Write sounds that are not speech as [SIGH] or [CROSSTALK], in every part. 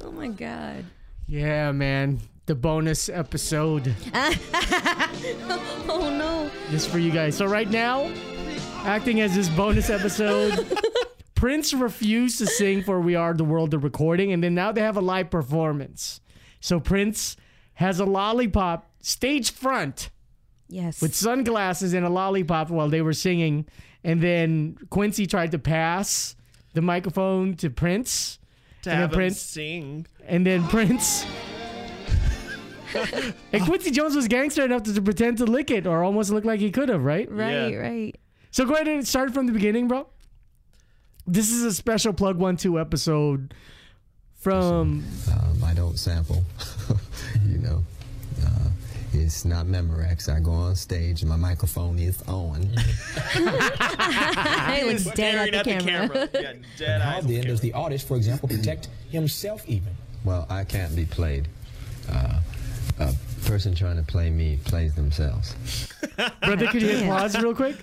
Oh my god. Yeah, man. The bonus episode [LAUGHS] Oh no. just for you guys. So right now, acting as this bonus episode, [LAUGHS] Prince refused to sing for "We Are the World" the recording, and then now they have a live performance. So Prince has a lollipop stage front Yes. with sunglasses and a lollipop while they were singing, and then Quincy tried to pass the microphone to Prince, To And then have him Prince- sing. and then Prince. [LAUGHS] and Quincy Jones was gangster enough to, to pretend to lick it, or almost look like he could have, right? right, Yeah. right. So go ahead and start from the beginning, bro. This is a special plug one two episode from Um, I don't sample, [LAUGHS] you know. Uh, it's not Memorex. I go on stage and my microphone is on. [LAUGHS] I look dead at the camera. [LAUGHS] Yeah, dead How eyes. then does the artist, for example, protect himself even? Well, I can't be played. Uh, a person trying to play me plays themselves. [LAUGHS] brother. Could you hit pause real quick?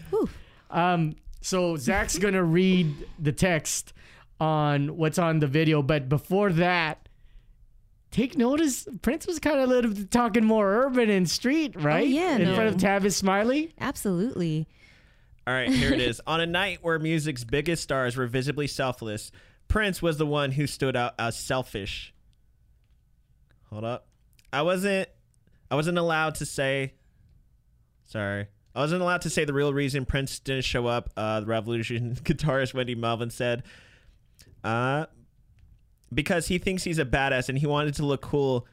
Um, so Zach's gonna read the text on what's on the video, but before that, take notice. Prince was kind of a little talking more urban and street, right? Oh, yeah, in no. front of Tavis Smiley. Absolutely. All right, here it [LAUGHS] is. On a night where music's biggest stars were visibly selfless, Prince was the one who stood out as selfish. Hold up. I wasn't I wasn't allowed to say Sorry. I wasn't allowed to say the real reason Prince didn't show up. Uh, the Revolution [LAUGHS] guitarist Wendy Melvoin said, uh, because he thinks he's a badass and he wanted to look cool.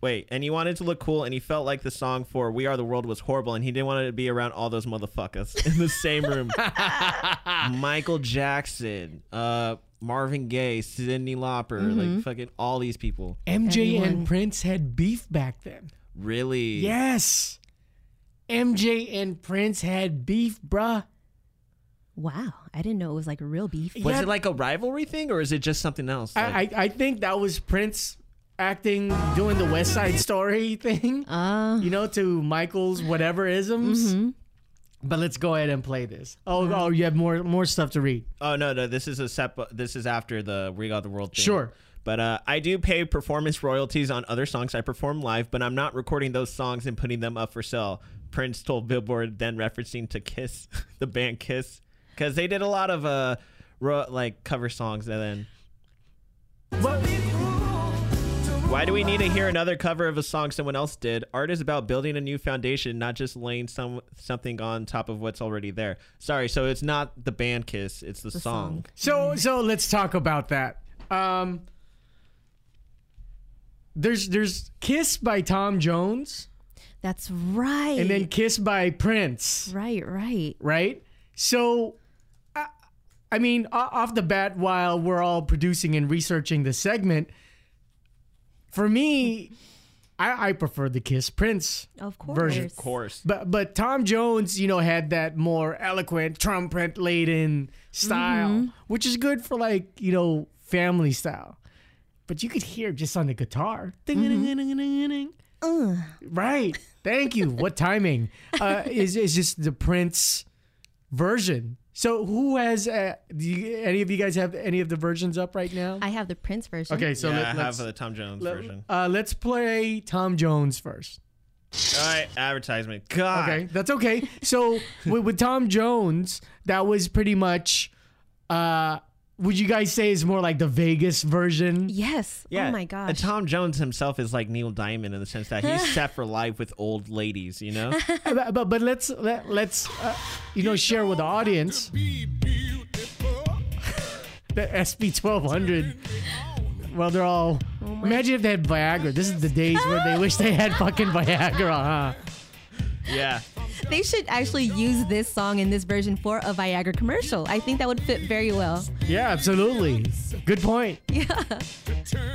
Wait, and he wanted to look cool, and he felt like the song for "We Are the World" was horrible, and he didn't want to be around all those motherfuckers in the same room. [LAUGHS] Michael Jackson, uh, Marvin Gaye, Cyndi Lauper, like fucking all these people. MJ Everyone. and Prince had beef back then. Really? Yes. MJ and Prince had beef, bruh. Wow. I didn't know it was like a real beef. Was Yeah. it like a rivalry thing, or is it just something else? Like- I, I I think that was Prince acting, doing the West Side Story thing, Uh, you know, to Michael's whatever isms. Mm-hmm. But let's go ahead and play this. Oh, oh, you have more more stuff to read. Oh no, no, this is a sep- This is after the We Got the World thing. Sure. But uh, I do pay performance royalties on other songs I perform live, but I'm not recording those songs and putting them up for sale. Prince told Billboard, then referencing to Kiss, [LAUGHS] the band Kiss, because they did a lot of uh, ro- like cover songs. And then, why do we need to hear another cover of a song someone else did? Art is about building a new foundation, not just laying some something on top of what's already there. Sorry, so it's not the band Kiss; it's the, The song. song. So so let's talk about that. Um, there's there's Kiss by Tom Jones, that's right. and then Kiss by Prince. right, right. right? So, I, I mean, off the bat, while we're all producing and researching the segment, for me, I, I prefer the Kiss Prince Of course. version. Of course. But but Tom Jones, you know, had that more eloquent, trumpet laden style, which is good for like you know family style. But you could hear just on the guitar, ding-a-ding-a-ding-a-ding-a-ding. right? Thank you. What timing? Uh, is is just the Prince version. So who has? Uh, do you, any of you guys have any of the versions up right now? I have the Prince version. okay, so yeah, let, I let's have the Tom Jones let- version. uh, let's play Tom Jones first. All right, advertisement. God. Okay, that's okay. So [LAUGHS] with, with Tom Jones, that was pretty much. Uh, would you guys say is more like the Vegas version? Yes. Yeah. Oh my gosh. And Tom Jones himself is like Neil Diamond in the sense that he's [LAUGHS] set for life with old ladies, you know? [LAUGHS] but, but but let's let, let's uh, you know share with the audience the SP twelve hundred. Well, they're all. imagine if they had Viagra. This is the days where they wish they had fucking Viagra, huh? yeah. They should actually use this song in this version for a Viagra commercial. I think that would fit very well. Yeah, absolutely. Good point. Yeah.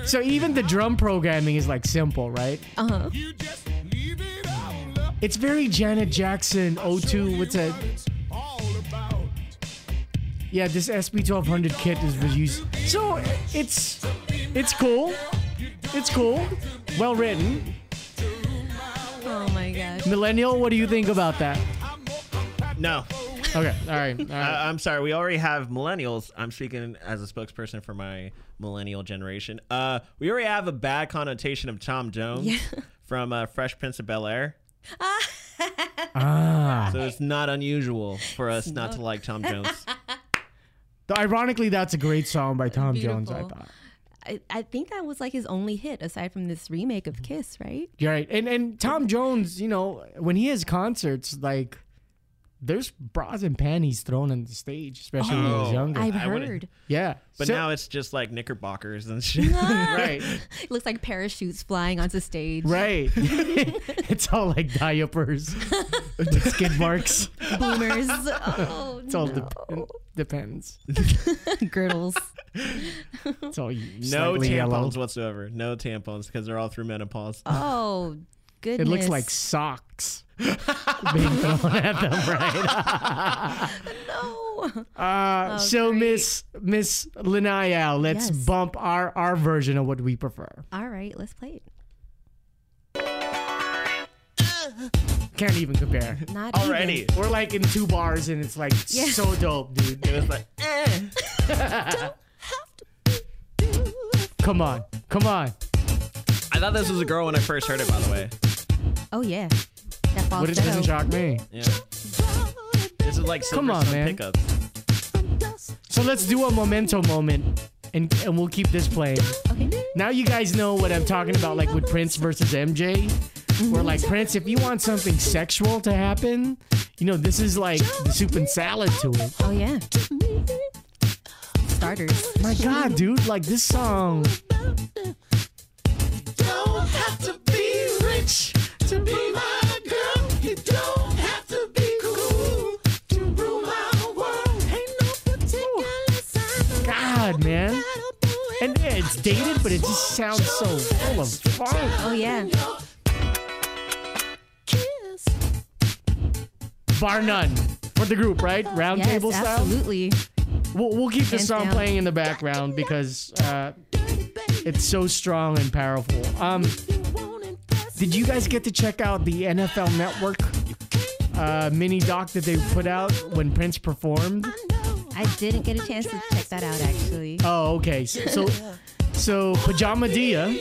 So even the drum programming is like simple, right? Uh huh. It's very Janet Jackson O2, What's that? Yeah, this SP1200 kit is was used. So it's it's cool. It's cool. Well written. My gosh. Millennial, what do you think about that? No. Okay. All right. All Uh. I'm sorry. We already have millennials. I'm speaking as a spokesperson for my millennial generation. Uh, we already have a bad connotation of Tom Jones [LAUGHS] from uh, Fresh Prince of Bel Air. ah. So it's not unusual for us not to like Tom Jones. [LAUGHS] Though Ironically, that's a great song by Tom Jones. I thought. I, I think that was like his only hit aside from this remake of Kiss, right? You're right. And and Tom Jones, you know, when he has concerts, like there's bras and panties thrown on the stage, especially when he was Oh. younger. I've heard. yeah. But So- now it's just like knickerbockers and [LAUGHS] shit. right. It looks like parachutes flying onto stage. Right. [LAUGHS] [LAUGHS] it's all like diapers, skid marks. Boomers. Oh, It's all no. dep- depends. girdles. It's all no tampons yellow. whatsoever. No tampons because they're all through menopause. [LAUGHS] Oh, goodness. It looks like socks being thrown at them, right? [LAUGHS] no. Uh, so great. Miss Miss Linayal, let's Yes. bump our our version of what we prefer. All right, let's play it. Can't even compare. Not Already. even. We're like in two bars and it's like Yeah. so dope, dude. It was like, eh. [LAUGHS] Come on, come on. I thought this was a girl when I first heard it, by the way. Oh yeah. That But it falsetto. doesn't shock me. Yeah. This is like Come Silver on, Sun man. pickups. So let's do a memento moment, and and we'll keep this playing. Okay. Now you guys know what I'm talking about, like with Prince versus MJ. Where mm-hmm. like Prince, if you want something sexual to happen, you know this is like the soup and salad to it. Oh yeah. Starters. My God, dude, like this song. don't have to be rich to be my girl. You don't have to be cool to rule my world. Ain't no particular sign God, man. And yeah, it's dated, but it just sounds so full of funk. Oh yeah. kiss. Bar none for the group, right? Round Yes, table style. absolutely. We'll, we'll keep the Hands song down. playing in the background because uh, it's so strong and powerful. Um, did you guys get to check out the NFL Network uh, mini doc that they put out when Prince performed? I didn't get a chance to check that out actually. Oh, okay. So, so, so Pajama Dia. [LAUGHS]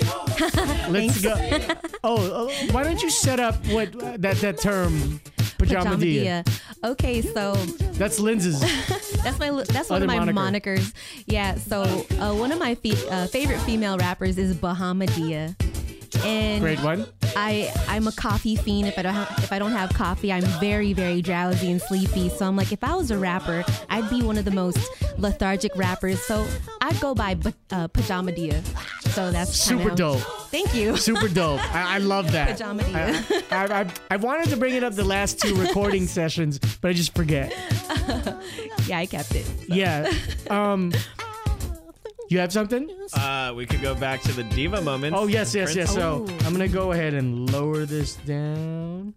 Let's go. Oh, uh, why don't you set up what that that term Pajama, Pajama Dia? Dia. Okay, so That's Lindsay's. [LAUGHS] that's my that's one of my moniker. monikers. Yeah. So uh, one of my fe- uh, favorite female rappers is Bahamadia, and Great one. I I'm a coffee fiend. If I don't have, if I don't have coffee, I'm very very drowsy and sleepy. So I'm like, if I was a rapper, I'd be one of the most lethargic rappers. So I'd go by uh, Pajama Dia. So that's Super dope. Thank you. Super dope. [LAUGHS] I, I love that. Pajama Dia. I, I, I, I wanted to bring it up the last two recording sessions, but I just forget. [LAUGHS] yeah, I kept it. Yeah. Um. You have something? Uh, we could go back to the diva moment. Oh yes, yes, yes. So Oh. I'm gonna go ahead and lower this down,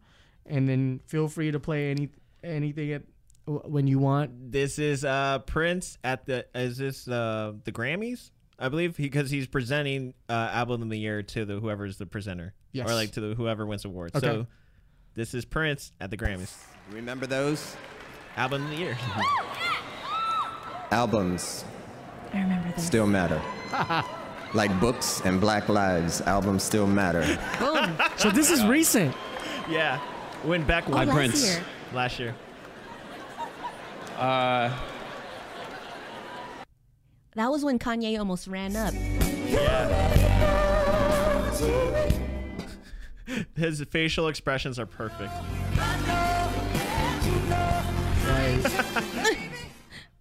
and then feel free to play any anything at when you want. This is uh Prince at the is this uh the Grammys? I believe because he's presenting uh album of the year to the whoever's the presenter. Yes. Or like to the whoever wins awards. Okay. So this is Prince at the Grammys. Remember those Album of the year. albums I remember that. still matter. [LAUGHS] like books and Black Lives, albums still matter. Boom. [LAUGHS] So this is recent. yeah. When Beck won oh, last Prince year. last year. Uh, that was when Kanye almost ran up. [LAUGHS] His facial expressions are perfect.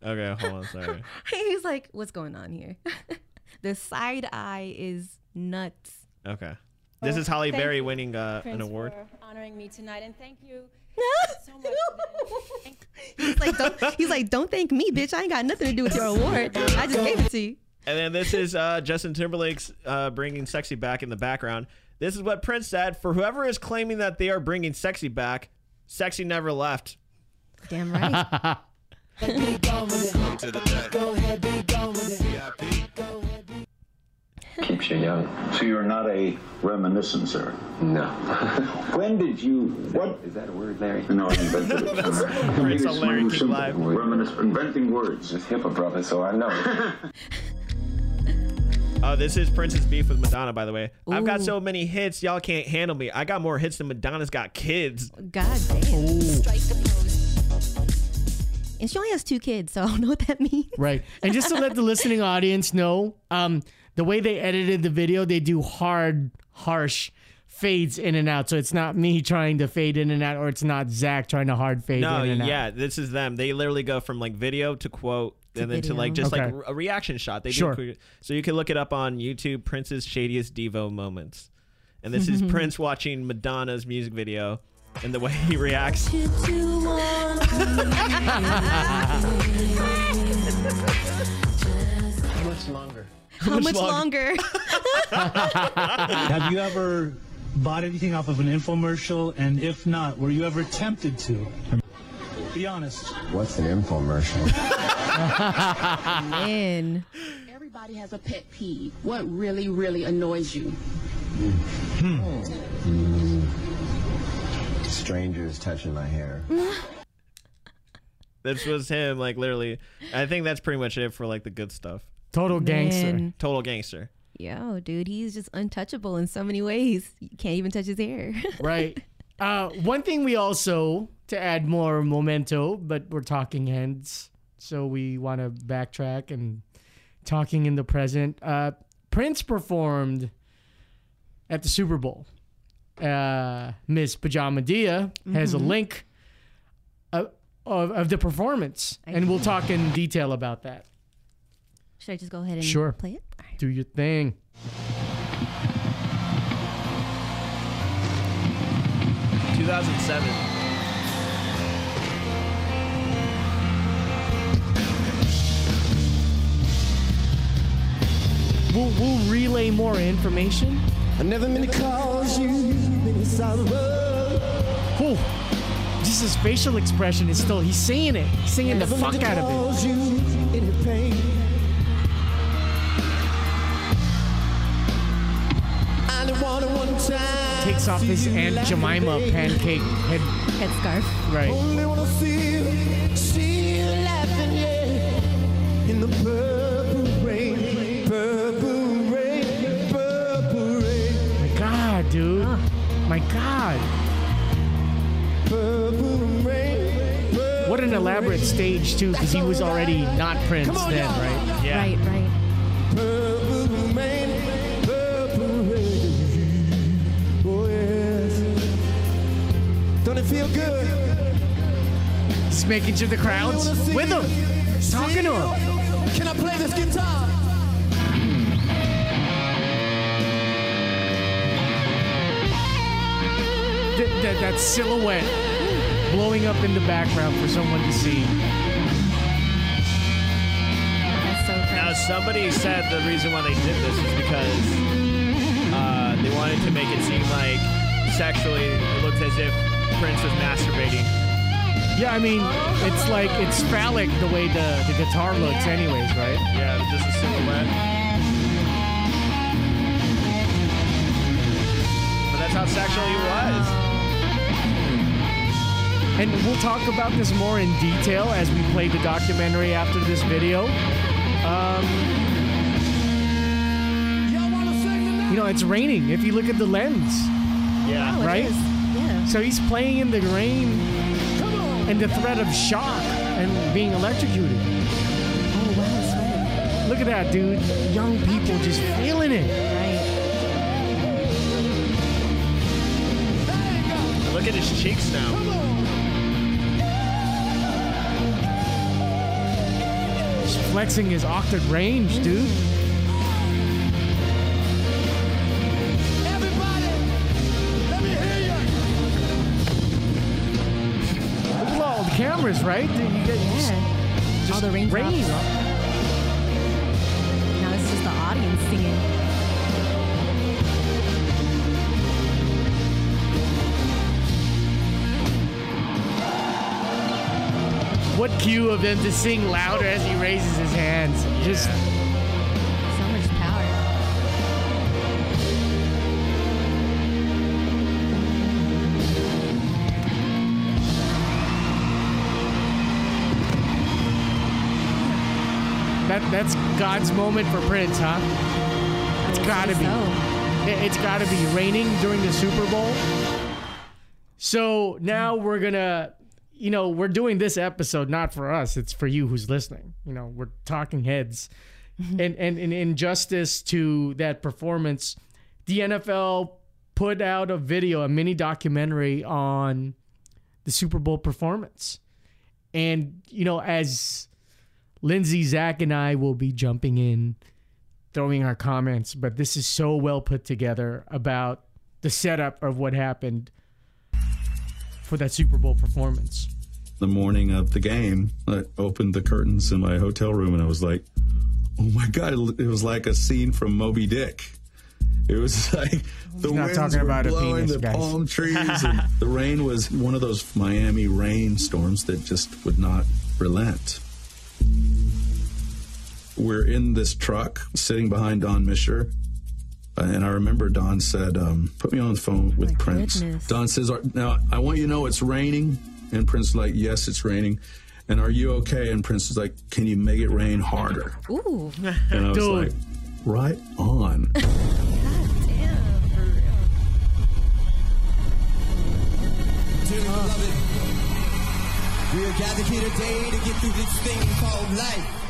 Okay, hold on, sorry. [LAUGHS] He's like, what's going on here? [LAUGHS] the side eye is nuts. Okay. This is Halle thank Berry winning uh, an Prince, award. for honoring me tonight, and thank you [LAUGHS] so much. for he's like, don't, he's like, don't thank me, bitch. I ain't got nothing to do with your award. I just gave it to you. And then this is uh, Justin Timberlake's uh, bringing sexy back in the background. This is what Prince said for whoever is claiming that they are bringing sexy back. Sexy never left. Damn right. Keeps you young. So you're not a reminiscencer. No. [LAUGHS] When did you? What Is that a word, Larry? No, I invented it. [LAUGHS] That's All right. Prince on Larry one King simple Live. Reminis- inventing words. It's HIPAA, brother, so I know. [LAUGHS] Oh, this is Prince's beef with Madonna, by the way. I've got so many hits, y'all can't handle me. I got more hits than Madonna's got kids. God damn. And she only has two kids, so [LAUGHS] I don't know what that means. Right. And just to let the listening [LAUGHS] audience know, um, the way they edited the video, they do hard, harsh fades in and out. So it's not me trying to fade in and out, or it's not Zach trying to hard fade No, in and out. yeah, this is them. They literally go from like video to quote and then to like just Okay. like a reaction shot. They do Sure. quick- so you can look it up on YouTube. Prince's shadiest Devo moments, and this is [LAUGHS] Prince watching Madonna's music video and the way he reacts. How much longer? How much longer? longer? Have you ever bought anything off of an infomercial? And if not, were you ever tempted to? Be honest. What's an infomercial? Man. Everybody has a pet peeve. What really, really annoys you? Hmm. Strangers touching my hair. [LAUGHS] This was him, like literally. I think that's pretty much it for like the good stuff. Total gangster. Man. Total gangster. Yo, dude, he's just untouchable in so many ways. You can't even touch his hair. [LAUGHS] Right. Uh, one thing we also, to add more memento, but we're talking ends, so we want to backtrack and talking in the present. Uh, Prince performed at the Super Bowl. Uh, Miss Pajama Dia has a link of, of, of the performance, and we'll talk in detail about that. Should I just go ahead and Sure. play it? All right. Do your thing. Two thousand seven. We'll, we'll relay more information. I never meant to cause you any sorrow. Whew. Just his facial expression is still, he's saying it. He's singing the fuck out of it. cause you any pain. I only wanted one time. Takes off his Aunt Jemima pancake head. Headscarf. Right. An elaborate stage, too, because he was already not Prince on, then, y'all. right? Yeah. Right, right. Purple rain, purple rain. Oh yes. Don't it feel good? He's making sure the crowd's Only wanna see with him. He's talking to him. Can I play this guitar? Th- th- that silhouette blowing up in the background for someone to see. That's so Now, somebody said the reason why they did this is because uh, they wanted to make it seem like sexually it looked as if Prince was masturbating. Yeah, I mean, it's like, it's phallic the way the, the guitar looks, anyways, right? Yeah, just a silhouette. But that's how sexual he was. And we'll talk about this more in detail as we play the documentary after this video. Um, you know, it's raining if you look at the lens, Yeah. Oh, it right? Yeah. So he's playing in the rain and the threat of shock and being electrocuted. Oh, wow. Look at that, dude. Young people just feeling it. Right. Look at his cheeks now. Flexing his octave range, dude. Look at all the cameras, right? Dude, You get Yeah. just All the raindrops. rain. what cue of him to sing louder as he raises his hands. Just so much power. That that's God's moment for Prince, huh? It's gotta be. It's gotta be raining during the Super Bowl. So now we're gonna you know, we're doing this episode not for us. It's for you who's listening. You know, we're talking heads, mm-hmm. and and and in justice to that performance, the NFL put out a video, a mini documentary on the Super Bowl performance. And, you know, as Lindsay, Zach, and I will be jumping in, throwing our comments, but this is so well put together about the setup of what happened for that Super Bowl performance. the morning of the game, I opened the curtains in my hotel room and I was like, oh my God, it was like a scene from Moby Dick. It was [LAUGHS] like the not winds talking were blowing, penis, the guys. palm [LAUGHS] trees, and the rain was one of those Miami rainstorms that just would not relent. We're in this truck sitting behind Don Mischer. Uh, And I remember Don said, um, put me on the phone with Prince. goodness. Don says, now I want you to know it's raining. And Prince is like, yes, it's raining. And are you okay? And Prince is like, can you make it rain harder? Ooh. And I was Dude. like, right on. [LAUGHS] Dear beloved, we are gathered here today to get through this thing called life.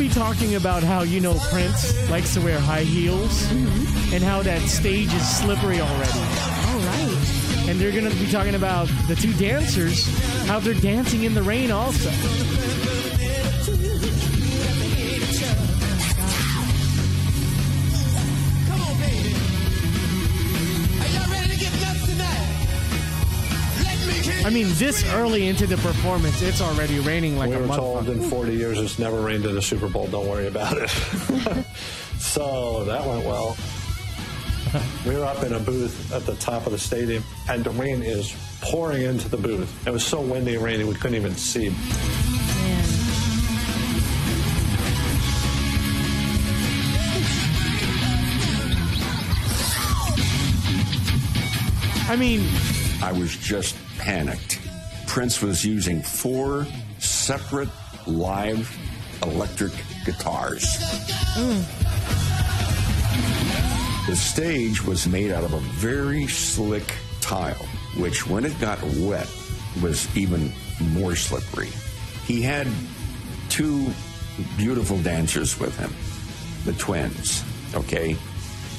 Be talking about how, you know, Prince likes to wear high heels mm-hmm. and how that stage is slippery already. All right. And they're going to be talking about the two dancers, how they're dancing in the rain also. I mean, this early into the performance, it's already raining like we a were told in 40 years it's never rained in a Super Bowl. Don't worry about it. [LAUGHS] so that went well. We were up in a booth at the top of the stadium, and the rain is pouring into the booth. It was so windy and rainy we couldn't even see. I mean, I was just panicked. Prince was using four separate live electric guitars. The stage was made out of a very slick tile, which when it got wet was even more slippery. He had two beautiful dancers with him, the twins, okay?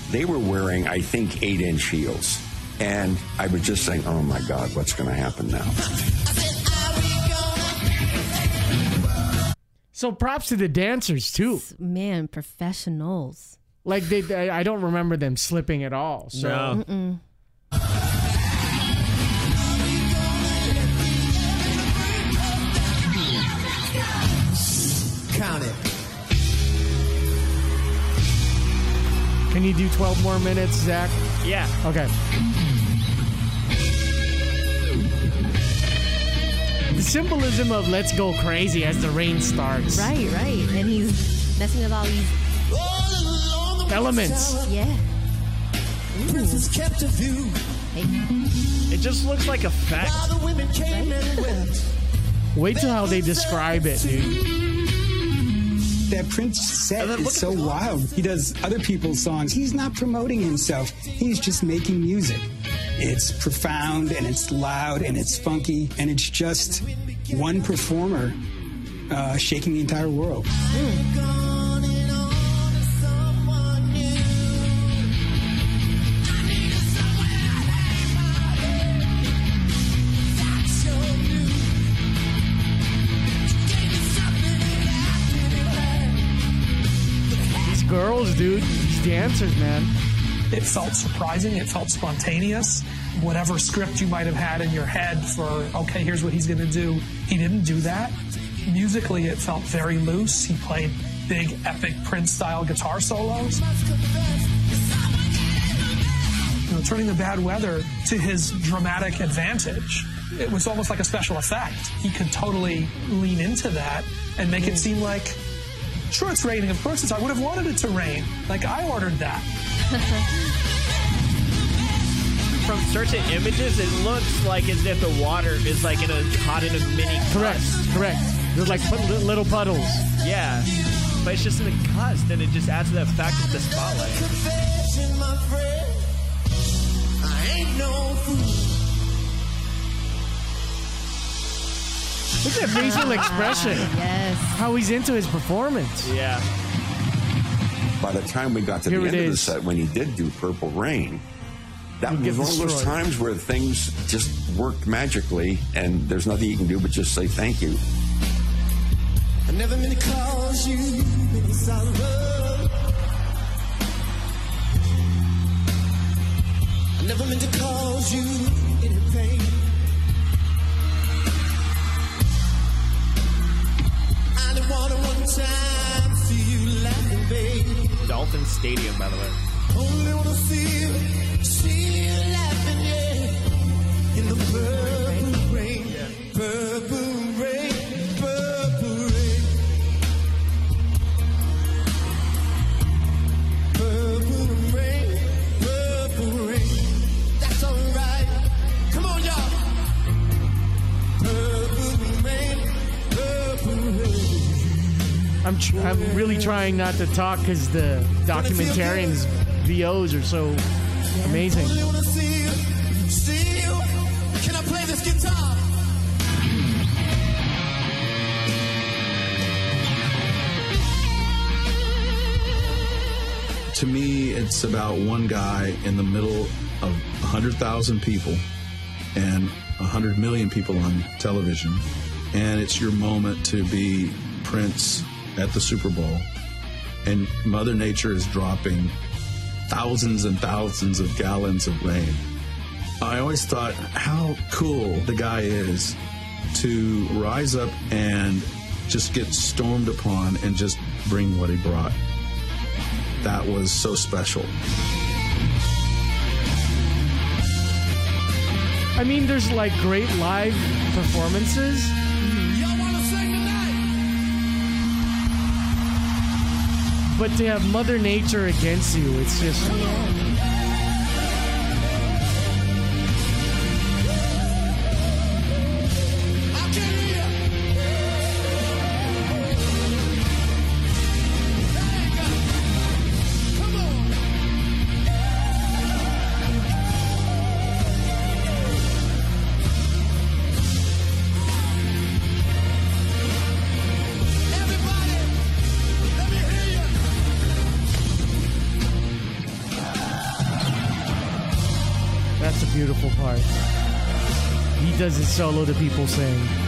They were wearing, I think, eight inch heels. And I was just saying, oh my God, what's going to happen now? so props to the dancers too. Man, professionals. Like they, they I don't remember them slipping at all. So No. Mm-mm. Count it. can you do 12 more minutes, Zach? Yeah. Okay. The symbolism of let's go crazy as the rain starts. Right, right. And he's messing with all these Elements. Yeah. Princess kept a view. It just looks like a fact. the women came and went. Wait till how they describe it, dude. That Prince set is so wild. He does other people's songs. He's not promoting himself. He's just making music. It's profound and it's loud and it's funky and it's just one performer uh, shaking the entire world. These girls, dude. These dancers, man. It felt surprising. It felt spontaneous. Whatever script you might have had in your head for, okay, here's what he's going to do, he didn't do that. Musically, it felt very loose. He played big, epic Prince style guitar solos. You know, turning the bad weather to his dramatic advantage. it was almost like a special effect. He could totally lean into that and make it seem like, sure, it's raining. Of course, it's. I would have wanted it to rain. Like I ordered that. [LAUGHS] From certain images, it looks like as if the water is like in a caught in a mini. Correct, correct. There's like little puddles. Yeah, but it's just in a gust, and it just adds to the effect of the spotlight. Confession, my friend, I ain't no fool. Look at that facial [LAUGHS] expression. yes. How he's into his performance. Yeah. By the time we got to Here the it end of the set, when he did do Purple Rain, that was get one of those times where things just worked magically, and there's nothing you can do but just say thank you. I never meant to cause you any sorrow. I never meant to cause you any pain. I didn't want to one time Dolphin Stadium, by the way. I'm tr- I'm really trying not to talk because the documentarians VOs are so amazing. Only wanna see you, see you. Can I play this guitar? To me, it's about one guy in the middle of 100,000 people and 100 million people on television. And it's your moment to be Prince at the Super Bowl. And Mother Nature is dropping thousands and thousands of gallons of rain. I always thought how cool the guy is to rise up and just get stormed upon and just bring what he brought. That was so special. I mean, there's like great live performances. But to have Mother Nature against you, it's just. His solo to people sing.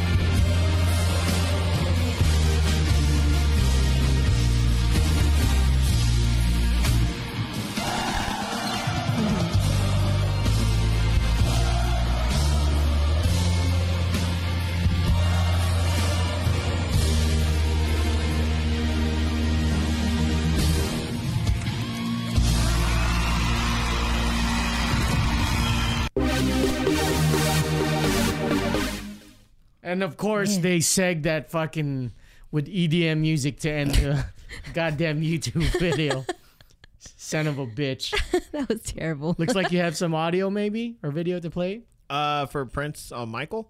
And of course, they seg that fucking with EDM music to end the [LAUGHS] goddamn YouTube video. Son of a bitch. [LAUGHS] that was terrible. Looks like you have some [LAUGHS] audio, maybe, or video to play. Uh, for Prince, uh, Michael.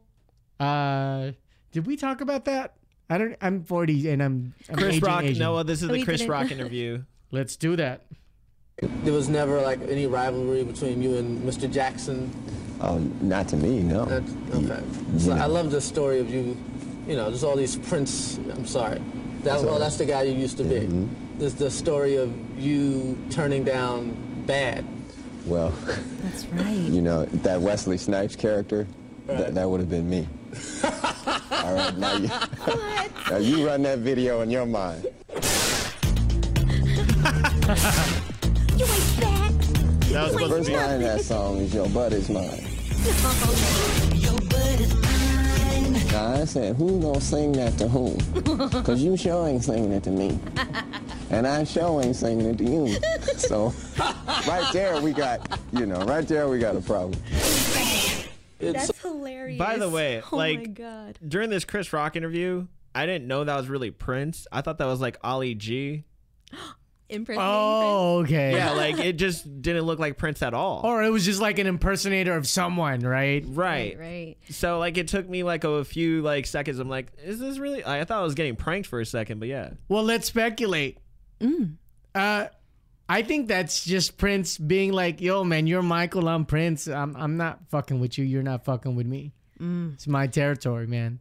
Uh, did we talk about that? I don't. I'm 40 and I'm, I'm Chris aging Rock. Asian. Noah, this is Oh, the we Chris didn't- Rock interview. Let's do that. There was never like any rivalry between you and Mr. Jackson. Oh, not to me, no. That, okay. You So I know. love the story of you. You know, there's all these Prince. I'm sorry. That, That's well, that's the guy you used to be. Mhm. There's the story of you turning down bad. Well, That's [LAUGHS] right. you know, that Wesley Snipes character, that, that would have been me. [LAUGHS] All right, now you, [LAUGHS] now you run that video in your mind. You ain't bad. That was The supposed to first be. line of that song is "Your butt is mine." Your butt is mine. Now I said, who gonna sing that to whom? [LAUGHS] Cause you sure ain't singing it to me, and I sure ain't singing it to you. So, [LAUGHS] right there we got, you know, right there we got a problem. That's hilarious. By the way, oh like god. during this Chris Rock interview, I didn't know that was really Prince. I thought that was like Ali G. [GASPS] [GASPS] Impersonating Oh, okay. Yeah, like it just didn't look like Prince at all. Or it was just like an impersonator of someone, right? Right. Right. So like it took me like a few like seconds. I'm like, is this really? I thought I was getting pranked for a second, but yeah. Well, let's speculate. Mm. Uh, I think that's just Prince being like, "Yo, man, you're Michael. I'm Prince. I'm I'm not fucking with you. You're not fucking with me. Mm. It's my territory, man."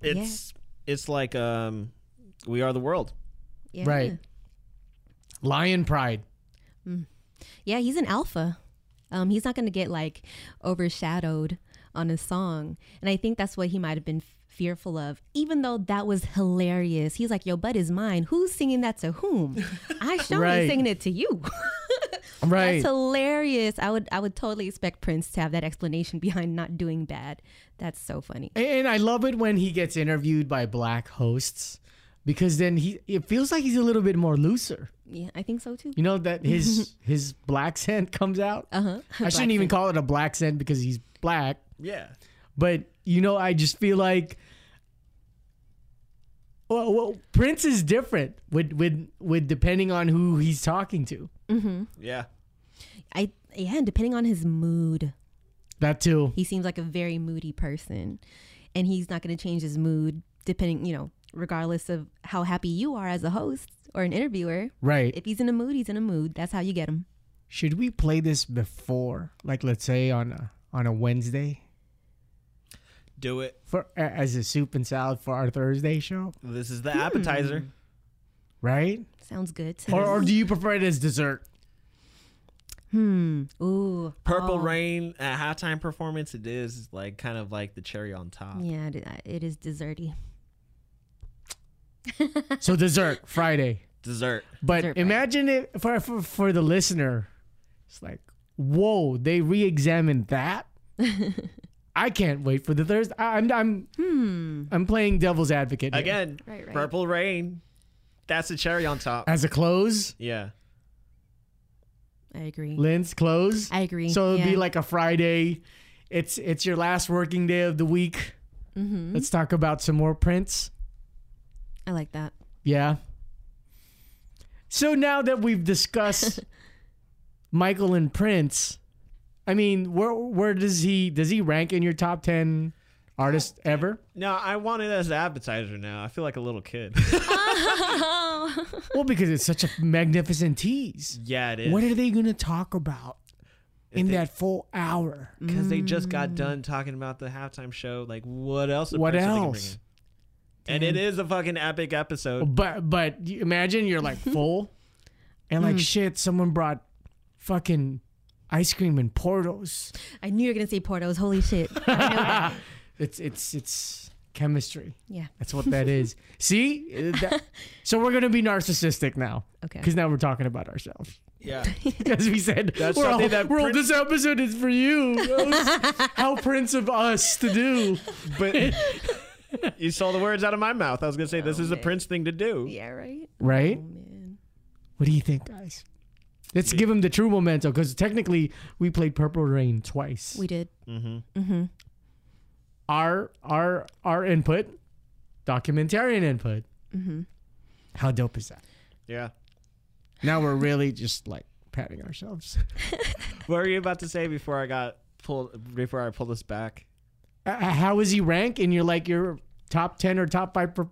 It's it's like um, we are the world. Yeah. Right. Lion pride. Yeah, he's an alpha. Um, he's not going to get like overshadowed on a song, and I think that's what he might have been f- fearful of. Even though that was hilarious, he's like, "Yo, butt is mine. Who's singing that to whom? [LAUGHS] I sure Right. ain't singing it to you." [LAUGHS] Right. That's hilarious. I would I would totally expect Prince to have that explanation [LAUGHS] behind not doing bad. That's so funny. And I love it when he gets interviewed by black hosts because then he it feels like he's a little bit more looser. Yeah, I think so too. You know that his [LAUGHS] his black scent comes out. Uh huh. I [LAUGHS] shouldn't even call it a black scent because he's black. Yeah. But you know, I just feel like well, well Prince is different with with with depending on who he's talking to. Mm-hmm. Yeah. I yeah, and depending on his mood, That too. he seems like a very moody person, and he's not going to change his mood depending, you know, regardless of how happy you are as a host or an interviewer. Right. If he's in a mood, he's in a mood. That's how you get him. Should we play this before, like let's say on a on a Wednesday Do it. for a- as a soup and salad for our Thursday show, This is the appetizer. right? Sounds good. To Or me. or do you prefer it as dessert? hmm. Ooh. Purple oh. Rain at halftime performance. It is like kind of like the cherry on top. Yeah, it, it is desserty. So dessert Friday. Dessert. But Dessert Friday. imagine it for, for for the listener. It's like, whoa, they re-examined that. [LAUGHS] I can't wait for the Thursday. I- I'm I'm Hmm. I'm playing devil's advocate here. Again, Right, right. Purple Rain. That's the cherry on top. as a close. Yeah. I agree. Lynn's close. I agree. So it'd be like a Friday. It's it's your last working day of the week. Mhm. Let's talk about some more Prince. I like that. Yeah. So now that we've discussed [LAUGHS] Michael and Prince, I mean, where where does he does he rank in your top ten artists ever? No, I want it as an appetizer now. I feel like a little kid. [LAUGHS] [LAUGHS] Well, because it's such a magnificent tease. yeah, it is. What are they going to talk about in they- that full hour? Because they just Mm. got done talking about the halftime show. Like, what else? a What person they can else? in? And it is a fucking epic episode. But but you imagine you're like [LAUGHS] full, and Mm. like shit, someone brought fucking ice cream and Portos. I knew you were gonna say Portos. Holy shit. I know that. [LAUGHS] It's it's it's chemistry. Yeah. That's what that is. [LAUGHS] See, Uh, that- so we're gonna be narcissistic now. Okay. Because now we're talking about ourselves. Yeah. Because we said That's we're all, something that we're all- Prin- this episode is for you. That how Prince of us to do. But you saw the words out of my mouth. I was gonna say this Oh, is a. Prince thing to do. Yeah, right? Right? Oh, man. What do you think, guys? Let's give him the true memento because technically we played Purple Rain twice. We did. Mm-hmm. Mm-hmm. our our our input, documentarian input. Mm-hmm. How dope is that? Yeah. Now we're really just like patting ourselves. [LAUGHS] What were you about to say before I got pulled? Before I pulled this back? Uh, how is he rank in your like your top ten or top five per-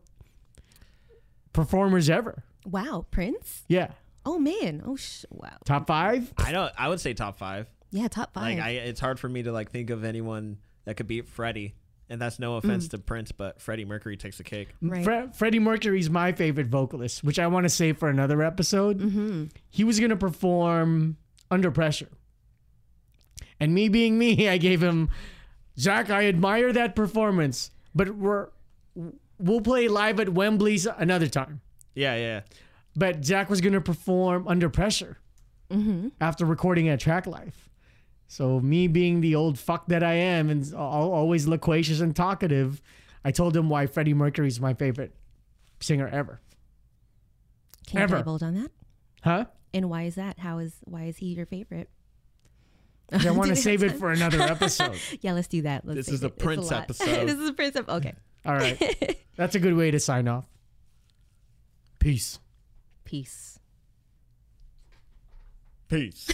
performers ever? Wow, Prince? Yeah, Oh man. Oh sh wow. top five. I don't. I would say top five. Yeah, top five. Like I, it's hard for me to like think of anyone that could beat Freddie. And that's no offense Mm. to Prince, but Freddie Mercury takes the cake. Right. Fre- Freddie Mercury's my favorite vocalist, which I want to save for another episode. mm-hmm. He was gonna perform Under Pressure, and me being me, [LAUGHS] I gave him Zach. I admire that performance, but we're we'll play live at Wembley's another time. Yeah, yeah. But Zach was gonna perform Under Pressure Mm-hmm. after recording at Track Life. So me being the old fuck that I am and always loquacious and talkative, I told him why Freddie Mercury's my favorite singer ever. Can Ever. you divulge on that? Huh? And why is that? How is why is he your favorite? I [LAUGHS] want to save it for another episode. [LAUGHS] yeah, let's do that. Let's This is a it. Prince lot. episode. [LAUGHS] this is a Prince episode. Okay. All right. That's a good way to sign off. Peace. Peace. Peace.